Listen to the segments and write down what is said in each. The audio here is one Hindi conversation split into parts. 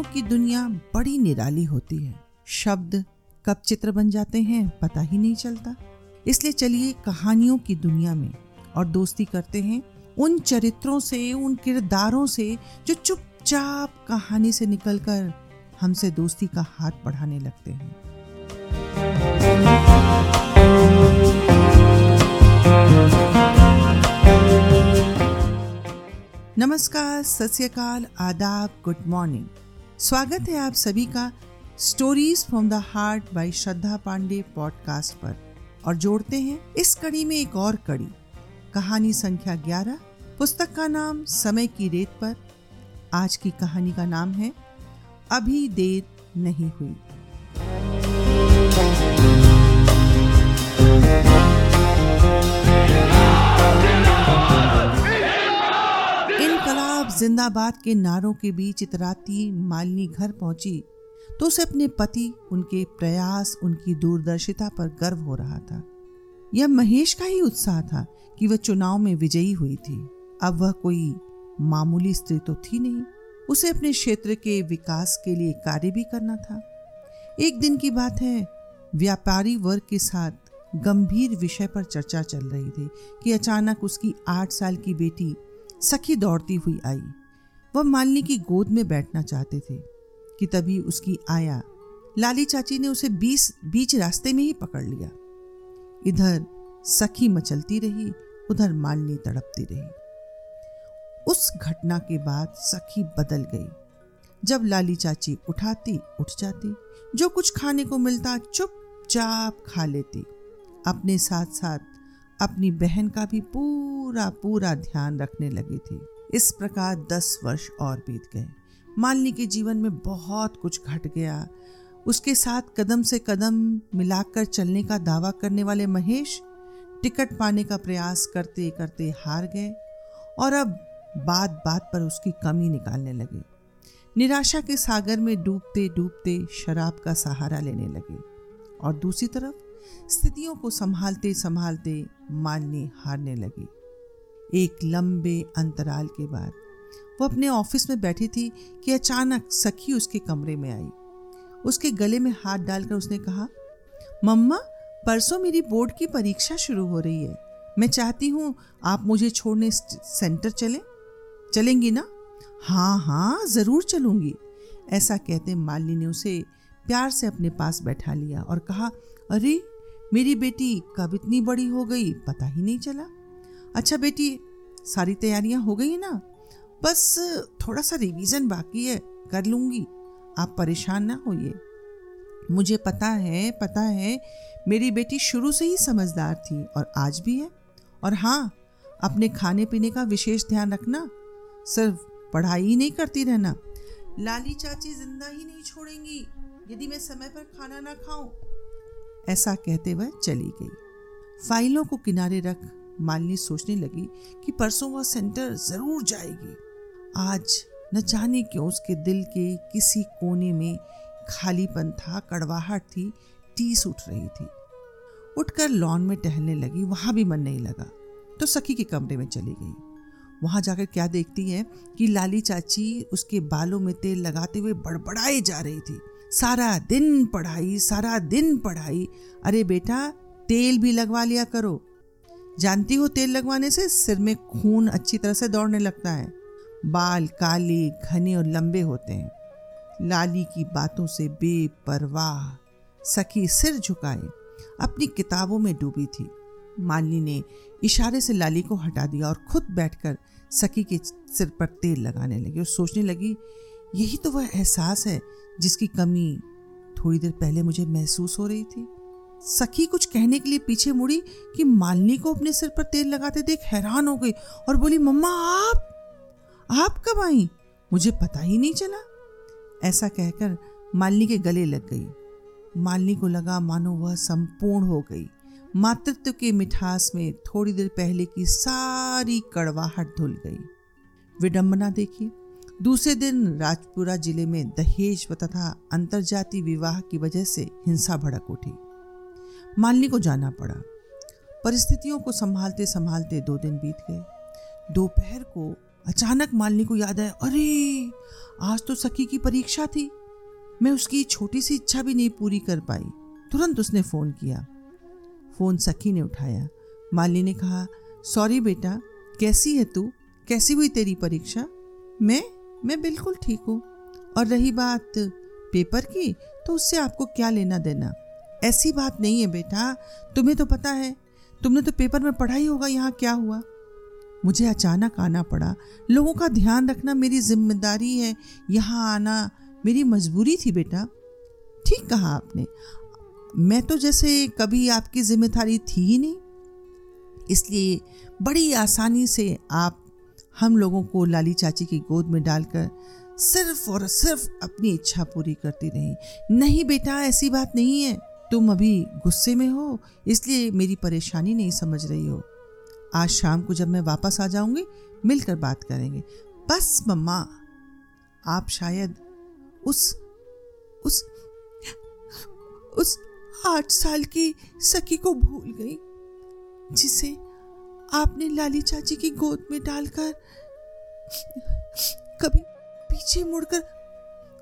कहानियों की दुनिया बड़ी निराली होती है। शब्द कब चित्र बन जाते हैं, पता ही नहीं चलता। इसलिए चलिए कहानियों की दुनिया में और दोस्ती करते हैं उन चरित्रों से, उन किरदारों से जो चुपचाप कहानी से निकलकर हमसे दोस्ती का हाथ बढ़ाने लगते हैं। नमस्कार सत्यकाल आदाब, गुड मॉर्निंग। स्वागत है आप सभी का stories from the heart by Shraddha Pandey podcast पर। और जोड़ते हैं इस कड़ी में एक और कड़ी, कहानी संख्या 11 पुस्तक का नाम समय की रेत पर। आज की कहानी का नाम है, अभी देर नहीं हुई। इनकलाब जिंदाबाद के नारों के बीच इतराती मालिनी घर पहुँची तो उसे अपने पति, उनके प्रयास, उनकी दूरदर्शिता पर गर्व हो रहा था। यह महेश का ही उत्साह था कि वह चुनाव में विजयी हुई थी। अब वह कोई मामूली स्त्री तो थी नहीं। उसे अपने क्षेत्र के विकास के लिए कार्य भी करना था। एक दिन की बात है, व्यापारी वर्ग के साथ गंभीर विषय पर चर्चा चल रही थी कि अचानक उसकी आठ साल की बेटी सखी दौड़ती हुई आई। वह मालिनी की गोद में बैठना चाहते थे, कि तभी उसकी आया। लाली चाची ने उसे बीस, बीच रास्ते में ही पकड़ लिया। इधर सखी मचलती रही, उधर मालिनी तड़पती रही। उस घटना के बाद सखी बदल गई। जब लाली चाची उठाती, उठ जाती, जो कुछ खाने को मिलता चुपचाप खा लेती। अपने साथ साथ अपनी बहन का भी पूरा पूरा ध्यान रखने लगी थी। इस प्रकार दस वर्ष और बीत गए। मालिनी के जीवन में बहुत कुछ घट गया। उसके साथ कदम से कदम मिलाकर चलने का दावा करने वाले महेश टिकट पाने का प्रयास करते करते हार गए और अब बात बात पर उसकी कमी निकालने लगे। निराशा के सागर में डूबते डूबते शराब का सहारा लेने लगे। और दूसरी तरफ़ स्थितियों को संभालते संभालते माननी हारने लगी। एक लंबे अंतराल के बाद वो अपने ऑफ़िस में बैठी थी कि अचानक सखी उसके कमरे में आई। उसके गले में हाथ डालकर उसने कहा, मम्मा, परसों मेरी बोर्ड की परीक्षा शुरू हो रही है। मैं चाहती हूँ आप मुझे छोड़ने सेंटर चले। चलेंगी ना? हाँ हाँ ज़रूर चलूँगी। ऐसा कहते मालिनी ने उसे प्यार से अपने पास बैठा लिया और कहा, अरे, मेरी बेटी कब इतनी बड़ी हो गई, पता ही नहीं चला। अच्छा बेटी, सारी तैयारियाँ हो गई ना? बस थोड़ा सा रिवीजन बाकी है, कर लूँगी। आप परेशान ना होइए। मुझे पता है पता है, मेरी बेटी शुरू से ही समझदार थी और आज भी है। और हाँ अपने खाने पीने का विशेष ध्यान रखना। सिर्फ़ पढ़ाई ही नहीं करती रहना। लाली चाची ज़िंदा ही नहीं छोड़ेंगी। यदि मैं समय पर खाना ना खाऊं, ऐसा कहते वह चली गई। फाइलों को किनारे रख मालिनी सोचने लगी कि परसों वह सेंटर ज़रूर जाएगी। आज न जाने क्यों उसके दिल के किसी कोने में खालीपन था, कड़वाहट थी, टीस उठ रही थी। उठकर लॉन में टहलने लगी, वहाँ भी मन नहीं लगा तो सखी के कमरे में चली गई। वहाँ जाकर क्या देखती है कि लाली चाची उसके बालों में तेल लगाते हुए बड़बड़ाए जा रही थी। सारा दिन पढ़ाई, सारा दिन पढ़ाई। अरे बेटा, तेल भी लगवा लिया करो। जानती हो तेल लगवाने से सिर में खून अच्छी तरह से दौड़ने लगता है। बाल काले, घने और लंबे होते हैं। लाली की बातों से बेपरवाह। सखी सिर झुकाए। अपनी किताबों में डूबी थी। मालिनी ने इशारे से लाली को हटा दिया और खुद बैठकर सखी के सिर पर तेल लगाने लगी और सोचने लगी यही तो वह एहसास है जिसकी कमी थोड़ी देर पहले मुझे महसूस हो रही थी। सखी कुछ कहने के लिए पीछे मुड़ी कि मालिनी को अपने सिर पर तेल लगाते देख हैरान हो गई और बोली, मम्मा, आप आप कब आई? मुझे पता ही नहीं चला। ऐसा कहकर मालिनी के गले लग गई। मालिनी को लगा मानो वह संपूर्ण हो गई। मातृत्व के मिठास में थोड़ी देर पहले की सारी कड़वाहट धुल गई। विडंबना देखिए। दूसरे दिन राजपुरा ज़िले में दहेज तथा अंतरजातीय विवाह की वजह से हिंसा भड़क उठी। मालिनी को जाना पड़ा। परिस्थितियों को संभालते संभालते दो दिन बीत गए। दोपहर को अचानक मालिनी को याद आया, अरे, आज तो सखी की परीक्षा थी। मैं उसकी छोटी सी इच्छा भी नहीं पूरी कर पाई। तुरंत उसने फ़ोन किया। फ़ोन सखी ने उठाया। मालिनी ने कहा, सॉरी बेटा, कैसी है तू? कैसी हुई तेरी परीक्षा? मैं मैं बिल्कुल ठीक हूँ। और रही बात पेपर की तो उससे आपको क्या लेना देना? ऐसी बात नहीं है बेटा। तुम्हें तो पता है, तुमने तो पेपर में पढ़ा ही होगा यहाँ क्या हुआ? मुझे अचानक आना पड़ा। लोगों का ध्यान रखना मेरी ज़िम्मेदारी है। यहाँ आना मेरी मजबूरी थी बेटा। ठीक कहा आपने। मैं तो जैसे कभी आपकी ज़िम्मेदारी थी ही नहीं। इसलिए बड़ी आसानी से आप हम लोगों को लाली चाची की गोद में डालकर सिर्फ़ और सिर्फ़ अपनी इच्छा पूरी करती रही। नहीं बेटा, ऐसी बात नहीं है। तुम अभी गुस्से में हो, इसलिए मेरी परेशानी नहीं समझ रही हो। आज शाम को जब मैं वापस आ जाऊँगी, मिलकर बात करेंगे। बस मम्मा, आप शायद उस उस उस आठ साल की सखी को भूल गई, जिसे आपने लाली चाची की गोद में डालकर कभी पीछे मुड़कर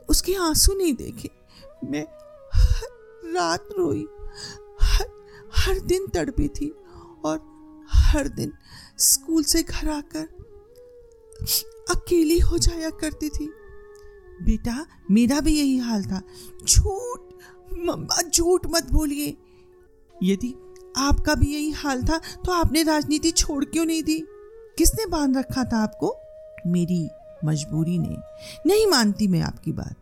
उसके आँसू नहीं देखे। मैं हर रात रोई, हर हर दिन तड़पी थी और हर दिन स्कूल से घर आकर अकेली हो जाया करती थी। बेटा, मेरा भी यही हाल था। झूठ, मम्मा, झूठ मत बोलिए। यदि आपका भी यही हाल था तो आपने राजनीति छोड़ क्यों नहीं दी? किसने बाँध रखा था आपको? मेरी मजबूरी ने। नहीं मानती मैं आपकी बात।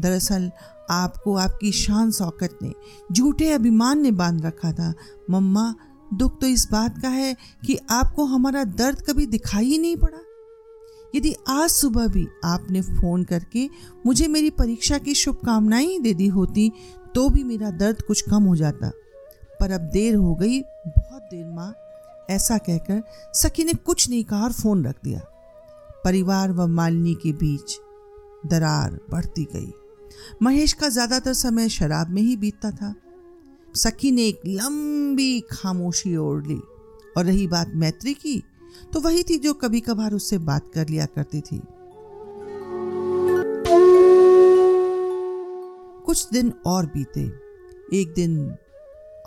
दरअसल आपको आपकी शान शौकत ने, झूठे अभिमान ने बाँध रखा था। मम्मा, दुख तो इस बात का है कि आपको हमारा दर्द कभी दिखाई ही नहीं पड़ा। यदि आज सुबह भी आपने फ़ोन करके मुझे मेरी परीक्षा की शुभकामनाएँ दे दी होती तो भी मेरा दर्द कुछ कम हो जाता। पर अब देर हो गई, बहुत देर माँ, ऐसा कहकर सखी ने कुछ नहीं कहा और फ़ोन रख दिया। परिवार व मालिनी के बीच दरार बढ़ती गई। महेश का ज़्यादातर समय शराब में ही बीतता था। सखी ने एक लंबी खामोशी ओढ़ ली और रही बात मैत्री की तो वही थी जो कभी कभार उससे बात कर लिया करती थी। कुछ दिन और बीते। एक दिन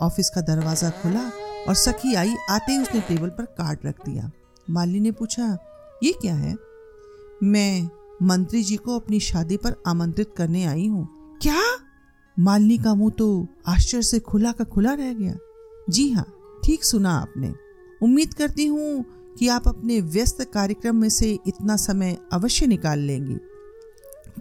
ऑफ़िस का दरवाज़ा खुला और सखी आई, आते ही उसने टेबल पर कार्ड रख दिया। माली ने पूछा, ये क्या है? मैं मंत्री जी को अपनी शादी पर आमंत्रित करने आई हूँ। क्या? मालिनी का मुँह तो आश्चर्य से खुला का खुला रह गया। जी हाँ ठीक सुना आपने। उम्मीद करती हूँ कि आप अपने व्यस्त कार्यक्रम में से इतना समय अवश्य निकाल लेंगी।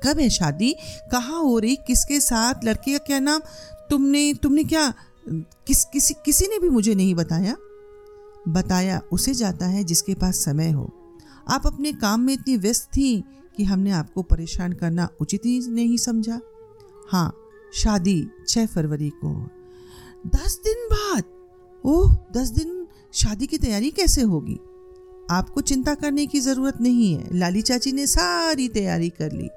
कब है शादी? कहाँ हो रही? किसके साथ? लड़के का क्या नाम? तुमने तुमने क्या किस, किसी किसी ने भी मुझे नहीं बताया। बताया उसे जाता है जिसके पास समय हो। आप अपने काम में इतनी व्यस्त थी कि हमने आपको परेशान करना उचित ही नहीं समझा। हाँ शादी छः फरवरी को दस दिन बाद? ओह, दस दिन शादी की तैयारी कैसे होगी? आपको चिंता करने की ज़रूरत नहीं है। लाली चाची ने सारी तैयारी कर ली।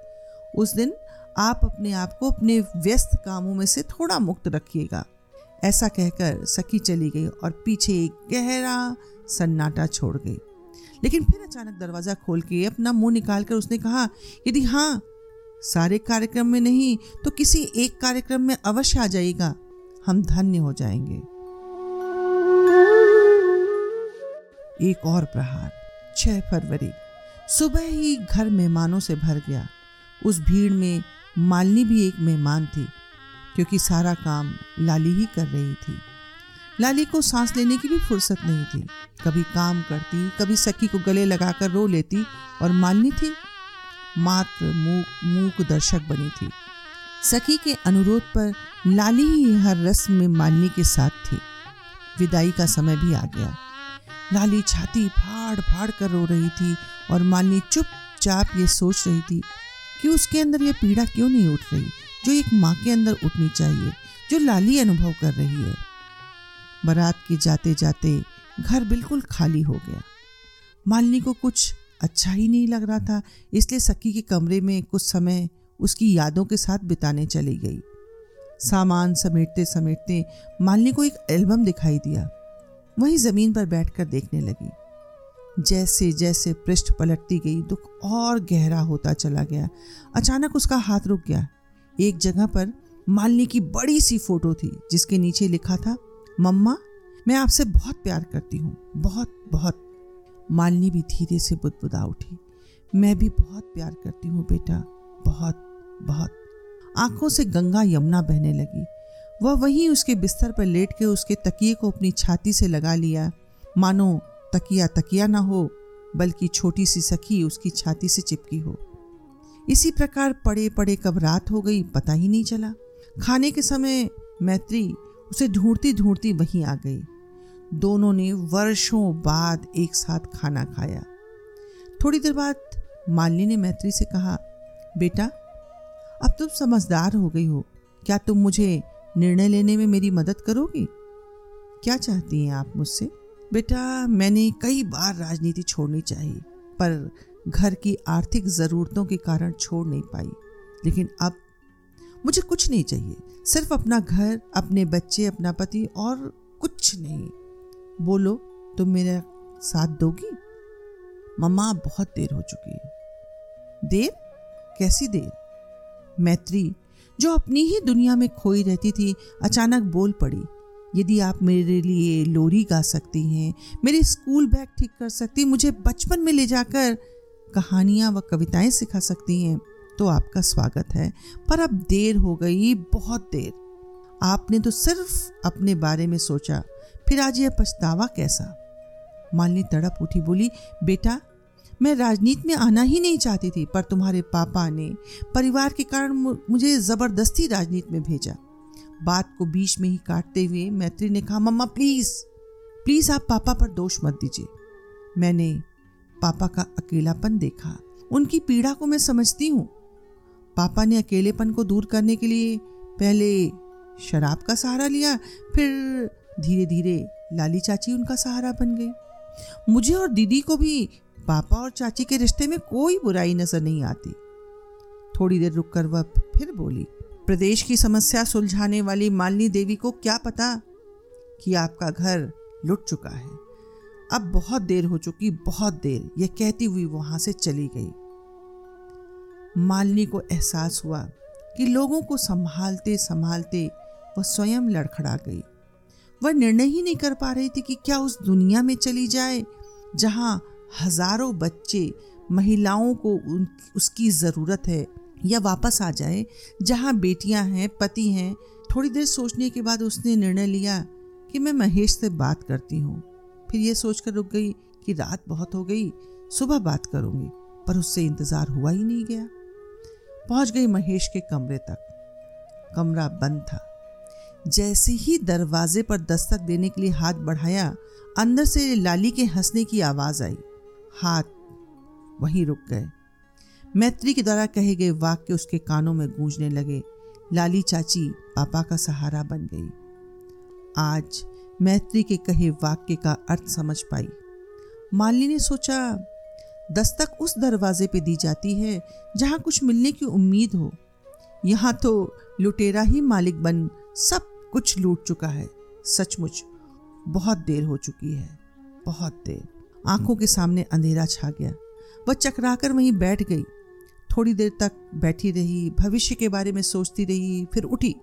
उस दिन आप अपने आप को अपने व्यस्त कामों में से थोड़ा मुक्त रखिएगा। ऐसा कहकर सखी चली गई और पीछे एक गहरा सन्नाटा छोड़ गई। लेकिन फिर अचानक दरवाज़ा खोल के अपना मुँह निकालकर उसने कहा, यदि हाँ सारे कार्यक्रम में नहीं तो किसी एक कार्यक्रम में अवश्य आ जाएगा हम धन्य हो जाएँगे। एक और प्रहार 6 फरवरी। सुबह ही घर मेहमानों से भर गया। उस भीड़ में मालिनी भी एक मेहमान थी। क्योंकि सारा काम लाली ही कर रही थी। लाली को सांस लेने की भी फुर्सत नहीं थी। कभी काम करती, कभी सखी को गले लगाकर रो लेती और मालिनी थी, मात्र मूक मूक दर्शक बनी थी। सखी के अनुरोध पर लाली ही हर रस्म में मालिनी के साथ थी। विदाई का समय भी आ गया। लाली छाती फाड़ फाड़ कर रो रही थी और मालिनी चुपचाप ये सोच रही थी कि उसके अंदर ये पीड़ा क्यों नहीं उठ रही? जो एक माँ के अंदर उठनी चाहिए, जो लाली अनुभव कर रही है। बारात के जाते जाते घर बिल्कुल खाली हो गया। मालिनी को कुछ अच्छा ही नहीं लग रहा था, इसलिए सखी के कमरे में कुछ समय उसकी यादों के साथ बिताने चली गई। सामान समेटते समेटते मालिनी को एक एल्बम दिखाई दिया। वहीं ज़मीन पर बैठकर देखने लगी। जैसे जैसे पृष्ठ पलटती गई, दुख और गहरा होता चला गया। अचानक उसका हाथ रुक गया। एक जगह पर मालिनी की बड़ी सी फ़ोटो थी, जिसके नीचे लिखा था, मम्मा, मैं आपसे बहुत प्यार करती हूँ, बहुत बहुत। मालिनी भी धीरे से बुदबुदा उठी, मैं भी बहुत प्यार करती हूँ बेटा, बहुत बहुत। आँखों से गंगा यमुना बहने लगी। वह वहीं उसके बिस्तर पर लेट के उसके तकिए को अपनी छाती से लगा लिया। मानो, तकिया तकिया ना हो, बल्कि छोटी सी सखी उसकी छाती से चिपकी हो। इसी प्रकार पड़े पड़े कब रात हो गई, पता ही नहीं चला। खाने के समय मैत्री उसे ढूंढती ढूंढती वहीं आ गई। दोनों ने वर्षों बाद एक साथ खाना खाया। थोड़ी देर बाद मालिनी ने मैत्री से कहा, बेटा, अब तुम समझदार हो गई हो। क्या तुम मुझे निर्णय लेने में मेरी मदद करोगी? क्या चाहती हैं आप मुझसे? बेटा, मैंने कई बार राजनीति छोड़नी चाहिए, पर घर की आर्थिक ज़रूरतों के कारण छोड़ नहीं पाई। लेकिन अब मुझे कुछ नहीं चाहिए। सिर्फ़ अपना घर, अपने बच्चे, अपना पति और कुछ नहीं। बोलो, तुम मेरा साथ दोगी? मम्मा, बहुत देर हो चुकी है। देर कैसी देर? मैत्री, जो अपनी ही दुनिया में खोई रहती थी, अचानक बोल पड़ी, यदि आप मेरे लिए लोरी गा सकती हैं, मेरे स्कूल बैग ठीक कर सकती मुझे बचपन में ले जाकर कहानियाँ व कविताएँ सिखा सकती हैं तो आपका स्वागत है। पर अब देर हो गई, बहुत देर। आपने तो सिर्फ़ अपने बारे में सोचा, फिर आज यह पछतावा कैसा? मालिनी तड़प उठी, बोली, बेटा, मैं राजनीति में आना ही नहीं चाहती थी, पर तुम्हारे पापा ने परिवार के कारण मुझे ज़बरदस्ती राजनीति में भेजा। बात को बीच में ही काटते हुए मैत्री ने कहा, मम्मा, प्लीज़ प्लीज़ आप पापा पर दोष मत दीजिए। मैंने पापा का अकेलापन देखा। उनकी पीड़ा को मैं समझती हूँ। पापा ने अकेलेपन को दूर करने के लिए पहले शराब का सहारा लिया, फिर धीरे धीरे लाली चाची उनका सहारा बन गई। मुझे और दीदी को भी पापा और चाची के रिश्ते में कोई बुराई नज़र नहीं आती। थोड़ी देर रुककर वह फिर बोली, प्रदेश की समस्या सुलझाने वाली मालिनी देवी को क्या पता कि आपका घर लुट चुका है? अब बहुत देर हो चुकी, बहुत देर, यह कहती हुई वहाँ से चली गई। मालिनी को एहसास हुआ कि लोगों को संभालते संभालते वह स्वयं लड़खड़ा गई। वह निर्णय ही नहीं कर पा रही थी कि क्या उस दुनिया में चली जाए, जहाँ हज़ारों बच्चे, महिलाओं को उसकी ज़रूरत है, या वापस आ जाए, जहाँ बेटियाँ हैं, पति हैं। थोड़ी देर सोचने के बाद उसने निर्णय लिया कि मैं महेश से बात करती हूँ। फिर ये सोचकर रुक गई कि रात बहुत हो गई, सुबह बात करूँगी, पर उससे इंतज़ार हुआ ही नहीं गया। पहुँच गई महेश के कमरे तक। कमरा बंद था। जैसे ही दरवाजे पर दस्तक देने के लिए हाथ बढ़ाया, अंदर से लाली के हंसने की आवाज़ आई। हाथ वहीं रुक गए। मैत्री के द्वारा कहे गए वाक्य उसके कानों में गूंजने लगे। लाली चाची पापा का सहारा बन गई। आज मैत्री के कहे वाक्य का अर्थ समझ पाई। माली ने सोचा, दस्तक उस दरवाजे पे दी जाती है जहाँ कुछ मिलने की उम्मीद हो। यहाँ तो लुटेरा ही मालिक बन सब कुछ लूट चुका है। सचमुच, बहुत देर हो चुकी है, बहुत देर। आँखों के सामने अंधेरा छा गया। वह चकराकर वहीं बैठ गई। थोड़ी देर तक बैठी रही, भविष्य के बारे में सोचती रही, फिर उठी।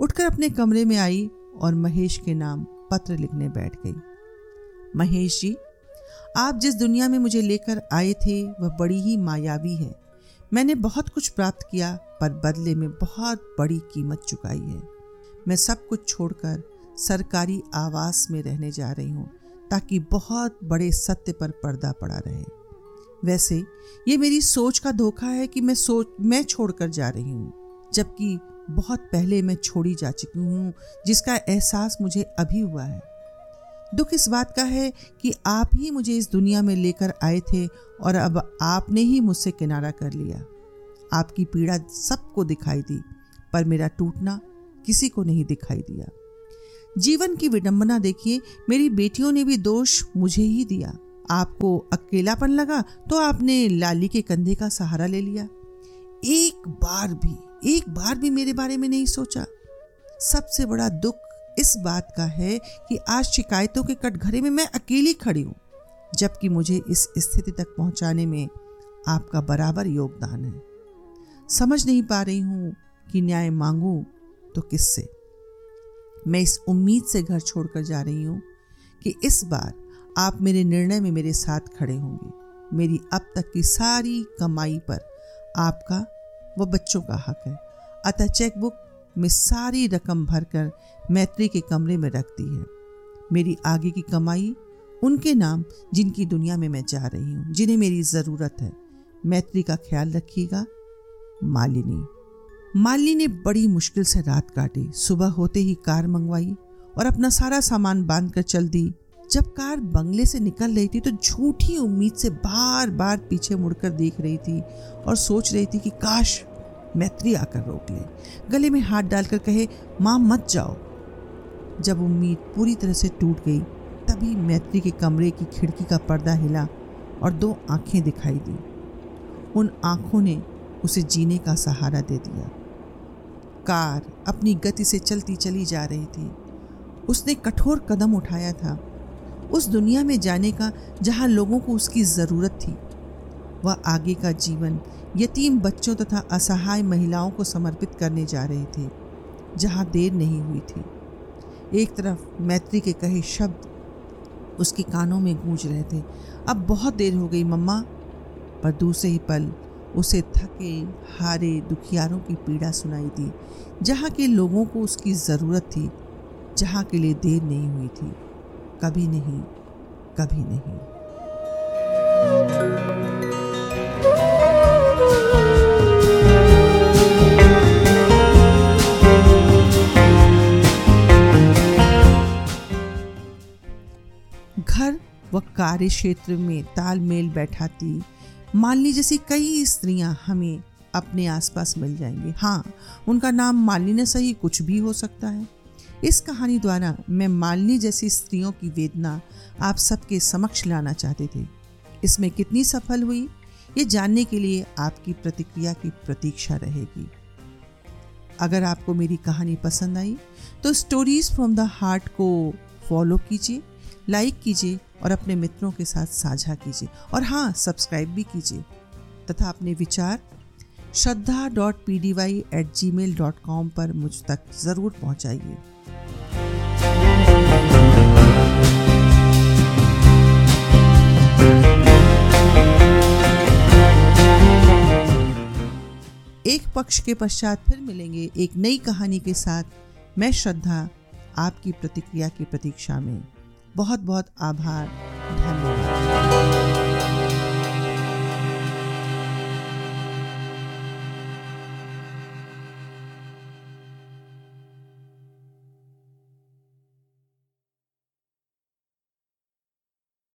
उठकर अपने कमरे में आई। और महेश के नाम पत्र लिखने बैठ गई। महेश जी, आप जिस दुनिया में मुझे लेकर आए थे, वह बड़ी ही मायावी है। मैंने बहुत कुछ प्राप्त किया, पर बदले में बहुत बड़ी कीमत चुकाई है। मैं सब कुछ छोड़कर सरकारी आवास में रहने जा रही हूँ, ताकि बहुत बड़े सत्य पर पर्दा पड़ा रहे। वैसे, ये मेरी सोच का धोखा है कि मैं सोच मैं छोड़कर जा रही हूँ, जबकि बहुत पहले मैं छोड़ी जा चुकी हूँ, जिसका एहसास मुझे अभी हुआ है। दुख इस बात का है कि आप ही मुझे इस दुनिया में लेकर आए थे और अब आपने ही मुझसे किनारा कर लिया। आपकी पीड़ा सबको दिखाई दी, पर मेरा टूटना किसी को नहीं दिखाई दिया। जीवन की विडंबना देखिए, मेरी बेटियों ने भी दोष मुझे ही दिया। आपको अकेलापन लगा तो आपने लाली के कंधे का सहारा ले लिया। एक बार भी, एक बार भी मेरे बारे में नहीं सोचा। सबसे बड़ा दुख इस बात का है कि आज शिकायतों के कटघरे में मैं अकेली खड़ी हूँ, जबकि मुझे इस स्थिति तक पहुँचाने में आपका बराबर योगदान है। समझ नहीं पा रही हूँ कि न्याय मांगू तो किससे? मैं इस उम्मीद से घर छोड़कर जा रही हूँ कि इस बार आप मेरे निर्णय में मेरे साथ खड़े होंगे। मेरी अब तक की सारी कमाई पर आपका व बच्चों का हक है। अतः चेकबुक में सारी रकम भरकर मैत्री के कमरे में रख दी है। मेरी आगे की कमाई उनके नाम जिनकी दुनिया में मैं जा रही हूँ, जिन्हें मेरी ज़रूरत है। मैत्री का ख्याल रखिएगा, मालिनी। मालिनी ने बड़ी मुश्किल से रात काटी। सुबह होते ही कार मंगवाई और अपना सारा सामान बाँध कर चल दी। जब कार बंगले से निकल रही थी तो झूठी उम्मीद से बार बार पीछे मुड़कर देख रही थी और सोच रही थी कि काश मैत्री आकर रोक ले। गले में हाथ डालकर कहे, माँ, मत जाओ। जब उम्मीद पूरी तरह से टूट गई, तभी मैत्री के कमरे की खिड़की का पर्दा हिला और दो आँखें दिखाई दी। उन आँखों ने उसे जीने का सहारा दे दिया। कार अपनी गति से चलती चली जा रही थी। उसने कठोर कदम उठाया था। उस दुनिया में जाने का जहाँ लोगों को उसकी ज़रूरत थी। वह आगे का जीवन यतीम बच्चों तथा असहाय महिलाओं को समर्पित करने जा रहे थे, जहाँ देर नहीं हुई थी। एक तरफ़ मैत्री के कहे शब्द उसके कानों में गूंज रहे थे। अब बहुत देर हो गई मम्मा। पर दूसरे ही पल उसे थके, हारे, दुखियारों की पीड़ा सुनाई दी, जहाँ के लोगों को उसकी ज़रूरत थी, जहाँ के लिए देर नहीं हुई थी। कभी नहीं कभी नहीं। घर व कार्य क्षेत्र में तालमेल बैठाती मालिनी जैसी कई स्त्रियाँ हमें अपने आसपास मिल जाएँगी। हाँ उनका नाम मालिनी ने सही कुछ भी हो सकता है। इस कहानी द्वारा मैं मालिनी जैसी स्त्रियों की वेदना आप सबके समक्ष लाना चाहते थे। इसमें कितनी सफल हुई, ये जानने के लिए आपकी प्रतिक्रिया की प्रतीक्षा रहेगी। अगर आपको मेरी कहानी पसंद आई तो स्टोरीज फ्रॉम द हार्ट को फॉलो कीजिए लाइक कीजिए और अपने मित्रों के साथ साझा कीजिए। और हाँ सब्सक्राइब भी कीजिए। तथा अपने विचार Shraddha dot P D Y at Gmail dot com पर मुझ तक ज़रूर पहुँचाइए। पक्ष के पश्चात फिर मिलेंगे एक नई कहानी के साथ। मैं श्रद्धा, आपकी प्रतिक्रिया की प्रतीक्षा में। बहुत बहुत आभार। धन्यवाद।